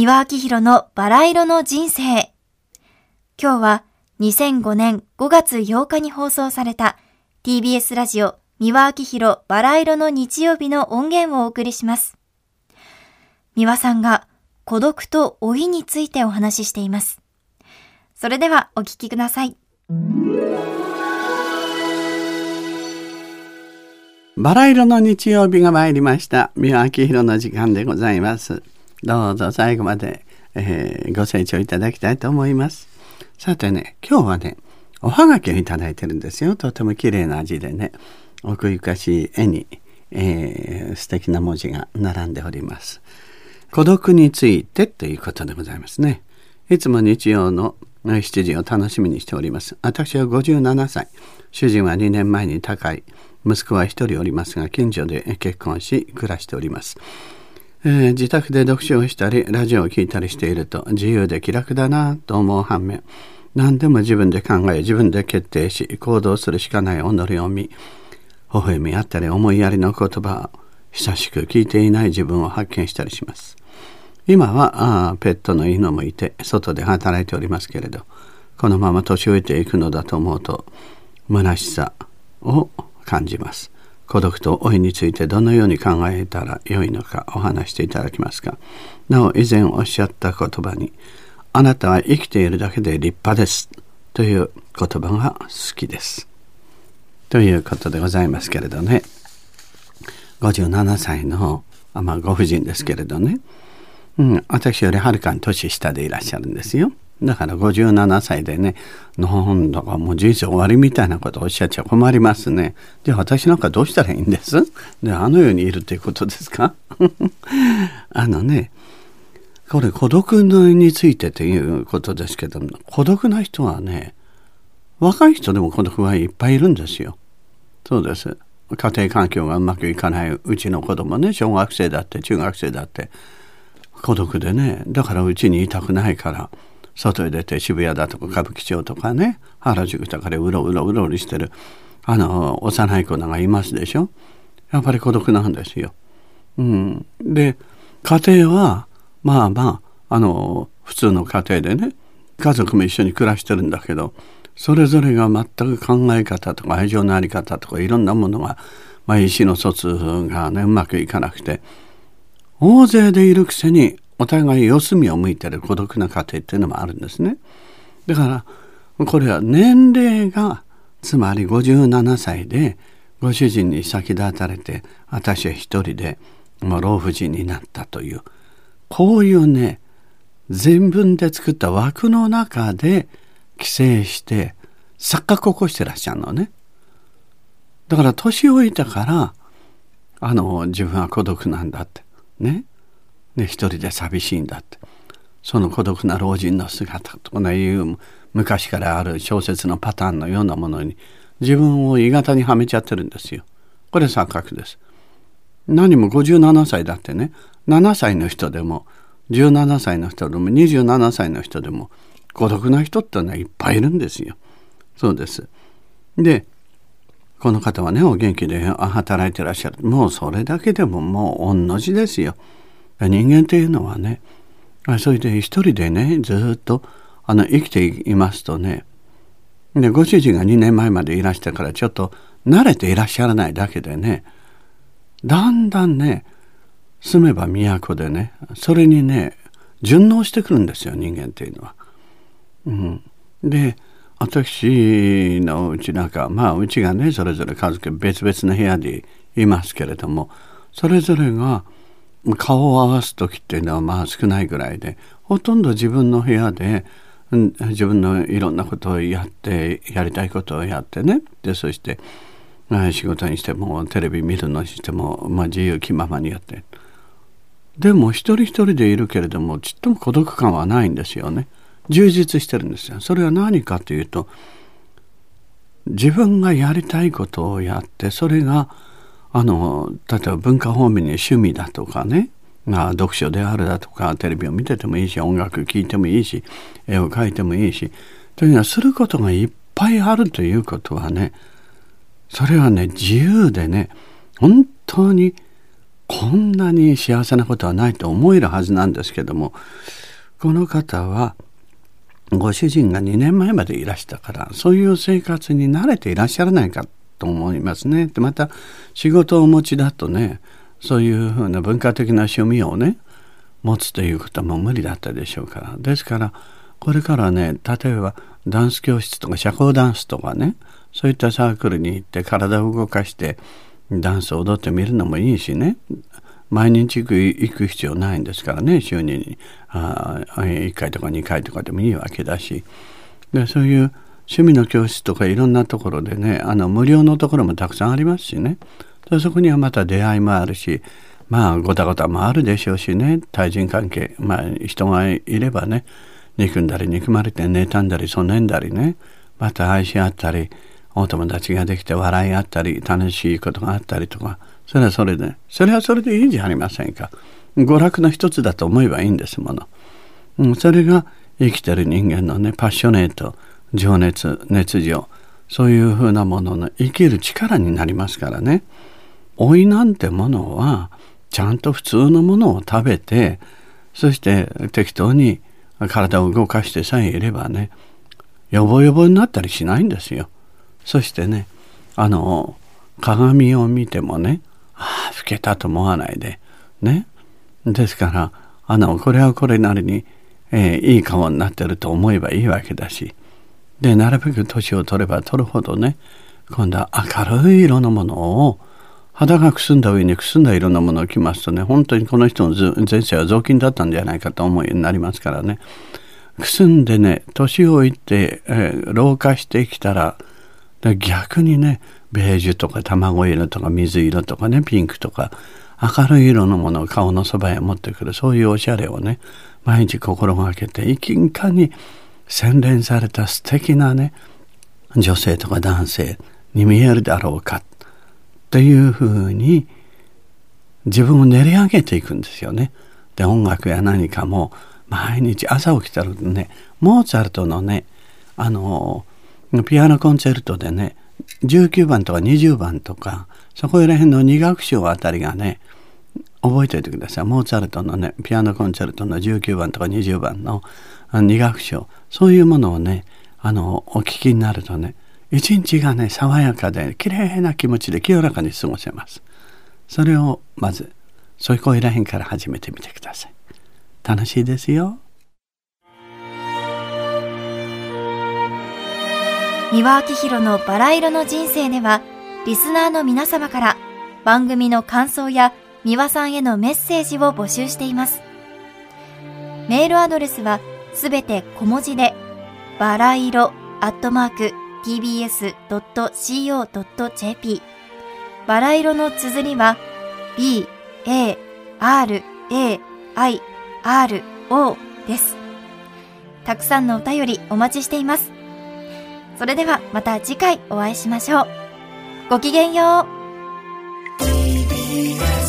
三輪明宏のバラ色の人生。今日は2005年5月8日に放送された TBS ラジオ三輪明宏バラ色の日曜日の音源をお送りします。三輪さんが孤独と老いについてお話ししています。それではお聞きください。バラ色の日曜日が参りました。三輪明宏の時間でございます。どうぞ最後まで、えー、ご清聴いただきたいと思います。さてね、今日はね、おはがきをいただいてるんですよ。とても綺麗な字でね、奥ゆかしい絵に、えー、素敵な文字が並んでおります。孤独についてということでございますね。いつも日曜の7時を楽しみにしております。私は57歳。主人は2年前に他界。息子は1人おりますが、近所で結婚し、暮らしております。えー、自宅で読書をしたりラジオを聴いたりしていると自由で気楽だなと思う反面何でも自分で考え自分で決定し行動するしかない己を見微笑みあったり思いやりの言葉を久しく聞いていない自分を発見したりします。今はあペットの犬もいて外で働いておりますけれどこのまま年老いていくのだと思うと虚しさを感じます。孤独と老いについてどのように考えたらよいのかお話していただきますか？なお以前おっしゃった言葉に「あなたは生きているだけで立派です」という言葉が好きです。ということでございますけれどね57歳のあ、まあ、ご婦人ですけれどね、うん、私よりはるかに年下でいらっしゃるんですよ。だから57歳でね、なんだかもう人生終わりみたいなことをおっしゃっちゃ困りますね。で、私なんかどうしたらいいんです？で、あの世にいるということですか？あのね、これ孤独についてということですけども孤独な人はね、若い人でも孤独はいっぱいいるんですよ。そうです。家庭環境がうまくいかないうちの子供ね、小学生だって中学生だって孤独でね、だからうちにいたくないから、外へ出て渋谷だとか歌舞伎町とかね原宿とかでうろうろうろうろしてるあの幼い子がいますでしょ？やっぱり孤独なんですよ。うん、で家庭はまあまああの普通の家庭でね家族も一緒に暮らしてるんだけどそれぞれが全く考え方とか愛情のあり方とかいろんなものが、まあ、意思の疎通がねうまくいかなくて大勢でいるくせにお互い四隅を向いてる孤独な家庭っていうのもあるんですね。だからこれは年齢がつまり57歳でご主人に先立たれて私は一人でもう老婦人になったというこういうね全文で作った枠の中で寄生して錯覚を起こしてらっしゃるのね。だから年老いたからあの自分は孤独なんだってねね、一人で寂しいんだってその孤独な老人の姿とかいう昔からある小説のパターンのようなものに自分を鋳型にはめちゃってるんですよ。これ錯覚です。何も57歳だってね7歳の人でも17歳の人でも27歳の人でも孤独な人ってのはいっぱいいるんですよ。そうです。でこの方はねお元気で働いてらっしゃるもうそれだけでももう同じですよ。人間っていうのはねそれで一人でねずっとあの生きていますとねでご主人が2年前までいらしたからちょっと慣れていらっしゃらないだけでねだんだんね住めば都でねそれにね順応してくるんですよ人間っていうのは。うん、で私のうちなんかまあうちがねそれぞれ家族別々の部屋でいますけれどもそれぞれが顔を合わす時っていうのはまあ少ないぐらいでほとんど自分の部屋で自分のいろんなことをやってやりたいことをやってね。でそして仕事にしてもテレビ見るのにしても、まあ、自由気ままにやって。でも一人一人でいるけれどもちっとも孤独感はないんですよね。充実してるんですよ。それは何かというと自分がやりたいことをやってそれがあの例えば文化方面に趣味だとかねまあ、読書であるだとかテレビを見ててもいいし音楽聴いてもいいし絵を描いてもいいしというのはすることがいっぱいあるということはねそれはね自由でね本当にこんなに幸せなことはないと思えるはずなんですけどもこの方はご主人が2年前までいらしたからそういう生活に慣れていらっしゃらないかと思いますね。でまた仕事をお持ちだとねそういうふうな文化的な趣味をね持つということも無理だったでしょうから。ですからこれからね例えばダンス教室とか社交ダンスとかねそういったサークルに行って体を動かしてダンスを踊ってみるのもいいしね。毎日行く行く必要ないんですからね週にあ1回とか2回とかでもいいわけだし。でそういう趣味の教室とかいろんなところでねあの無料のところもたくさんありますしね。そこにはまた出会いもあるしまあごたごたもあるでしょうしね。対人関係まあ人がいればね憎んだり憎まれて妬んだりそねんだりね。また愛し合ったりお友達ができて笑い合ったり楽しいことがあったりとか。それはそれで。それはそれでいいじゃありませんか。娯楽の一つだと思えばいいんですもの、うん、それが生きてる人間のねパッショネート。情熱熱情。そういうふうなものの生きる力になりますからね。老いなんてものはちゃんと普通のものを食べてそして適当に体を動かしてさえいればねよぼよぼになったりしないんですよ。そしてねあの鏡を見てもねああ老けたと思わないで。ね。ですからあのこれはこれなりに、えー、いい顔になってると思えばいいわけだしでなるべく年を取れば取るほどね今度は明るい色のものを肌がくすんだ上にくすんだ色のものを着ますとね本当にこの人の前世は雑巾だったんじゃないかと思うようになりますからね。くすんでね年老いて、えー、老化してきたら逆にねベージュとか卵色とか水色とかねピンクとか明るい色のものを顔のそばへ持ってくるそういうおしゃれをね毎日心がけていきんかに洗練された素敵なね女性とか男性に見えるだろうかというふうに自分を練り上げていくんですよね。で音楽や何かも毎日朝起きたらねモーツァルトのねあのピアノコンチェルトでね19番とか20番とかそこら辺の2楽章あたりがね覚えておいてください。モーツァルトのねピアノコンチェルトの19番とか20番の2楽章。そういうものをねあのお聞きになるとね一日がね爽やかで綺麗な気持ちで清らかに過ごせます。それをまずそういう声らへんから始めてみてください。楽しいですよ。三輪明宏のバラ色の人生ではリスナーの皆様から番組の感想や三輪さんへのメッセージを募集していますメールアドレスはすべて小文字でバラ色アットマーク tbs.co.jp バラ色の綴りは b, a, r, a, i, r, o です。たくさんのお便りお待ちしています。それではまた次回お会いしましょう。ごきげんよう。